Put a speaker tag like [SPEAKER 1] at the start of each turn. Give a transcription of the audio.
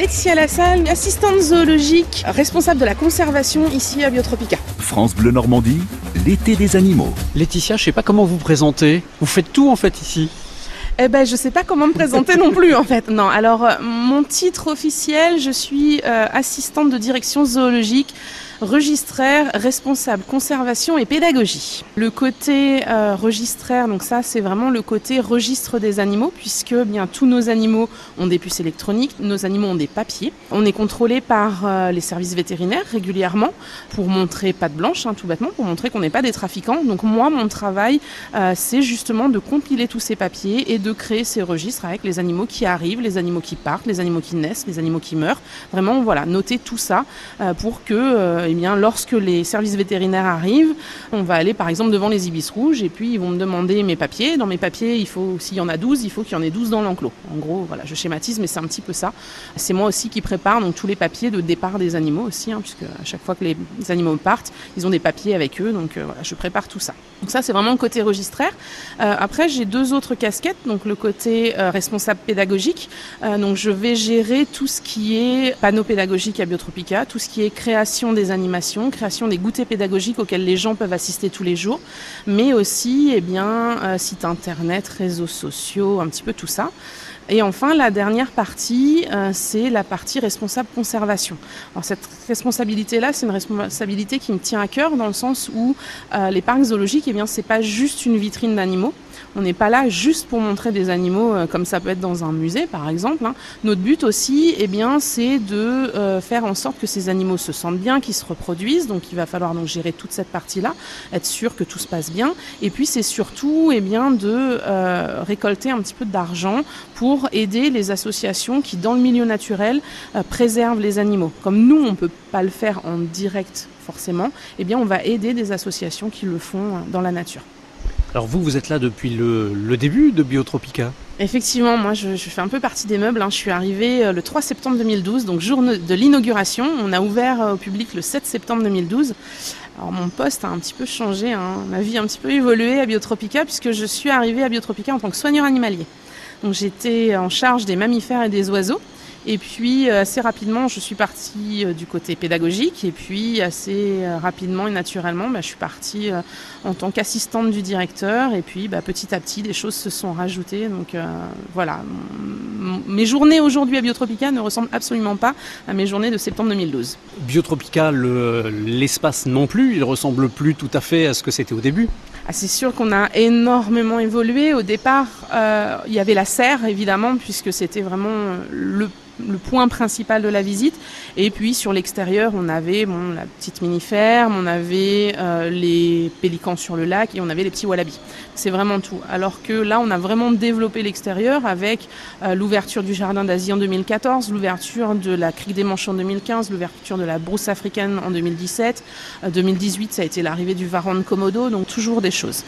[SPEAKER 1] Laetitia Lassalle, assistante zoologique, responsable de la conservation ici à Biotropica.
[SPEAKER 2] France Bleu Normandie, l'été des animaux.
[SPEAKER 3] Laetitia, je sais pas comment vous présenter. Vous faites tout en fait ici.
[SPEAKER 1] Eh ben, je sais pas comment me présenter non plus en fait. Non, alors euh, mon titre officiel, je suis euh, assistante de direction zoologique registraire, responsable conservation et pédagogie. Le côté euh, registraire, donc ça c'est vraiment le côté registre des animaux puisque bien tous nos animaux ont des puces électroniques, nos animaux ont des papiers. On est contrôlé par euh, les services vétérinaires régulièrement pour montrer patte blanche, hein, tout bêtement, pour montrer qu'on n'est pas des trafiquants. Donc moi mon travail euh, c'est justement de compiler tous ces papiers et de créer ces registres avec les animaux qui arrivent, les animaux qui partent, les animaux qui naissent, les animaux qui meurent. Vraiment voilà, noter tout ça euh, pour que euh, lorsque les services vétérinaires arrivent, on va aller par exemple devant les ibis rouges et puis ils vont me demander mes papiers. Dans mes papiers, il faut, s'il y en a 12, il faut qu'il y en ait 12 dans l'enclos. En gros, voilà, je schématise, mais c'est un petit peu ça. C'est moi aussi qui prépare donc tous les papiers de départ des animaux aussi, hein, puisque à chaque fois que les animaux partent, ils ont des papiers avec eux, donc euh, voilà, je prépare tout ça. Donc ça, c'est vraiment le côté registraire. Euh, après, j'ai deux autres casquettes, donc le côté euh, responsable pédagogique. Donc je vais gérer tout ce qui est panneau pédagogique à Biotropica, tout ce qui est création des création des goûters pédagogiques auxquels les gens peuvent assister tous les jours, mais aussi, eh bien, euh, site internet, réseaux sociaux, un petit peu tout ça. Et enfin, la dernière partie, euh, c'est la partie responsable conservation. Alors cette responsabilité-là, c'est une responsabilité qui me tient à cœur dans le sens où euh, les parcs zoologiques, eh bien, c'est pas juste une vitrine d'animaux. On n'est pas là juste pour montrer des animaux euh, comme ça peut être dans un musée, par exemple. hein. Notre but aussi, eh bien, c'est de euh, faire en sorte que ces animaux se sentent bien, qu'ils se reproduisent. Donc, il va falloir donc gérer toute cette partie-là, être sûr que tout se passe bien. Et puis, c'est surtout, eh bien, de récolter un petit peu d'argent pour aider les associations qui, dans le milieu naturel, euh, préservent les animaux. Comme nous, on peut pas le faire en direct forcément, eh bien, on va aider des associations qui le font euh, dans la nature.
[SPEAKER 3] Alors vous, vous êtes là depuis le, le début de Biotropica.
[SPEAKER 1] Effectivement, moi je, je fais un peu partie des meubles. hein. Je suis arrivée euh, le 3 septembre 2012, donc jour de l'inauguration. On a ouvert euh, au public le 7 septembre 2012. Alors mon poste a un petit peu changé, hein. ma vie a un petit peu évolué à Biotropica puisque je suis arrivée à Biotropica en tant que soigneur animalier. J'étais en charge des mammifères et des oiseaux. Et puis euh, assez rapidement, je suis partie euh, du côté pédagogique. Et puis assez euh, rapidement et naturellement, bah, je suis partie en tant qu'assistante du directeur. Et puis bah, petit à petit, des choses se sont rajoutées. Donc voilà, mes journées aujourd'hui à Biotropica ne ressemblent absolument pas à mes journées de septembre 2012.
[SPEAKER 3] Biotropica, le- l'espace non plus, il ressemble plus tout à fait à ce que c'était au début.
[SPEAKER 1] Ah, c'est sûr qu'on a énormément évolué. Au départ, euh, il y avait la serre, évidemment, puisque c'était vraiment le, le point principal de la visite. Et puis sur l'extérieur, on avait bon, la petite mini-ferme, on avait euh, les pélicans sur le lac et on avait les petits wallabies. C'est vraiment tout. Alors que là, on a vraiment développé l'extérieur avec euh, l'ouverture du jardin d'Asie en 2014, l'ouverture de la crique des Manches en 2015, l'ouverture de la brousse africaine en 2017. Euh, 2018, ça a été l'arrivée du varan de Komodo, donc toujours des choses.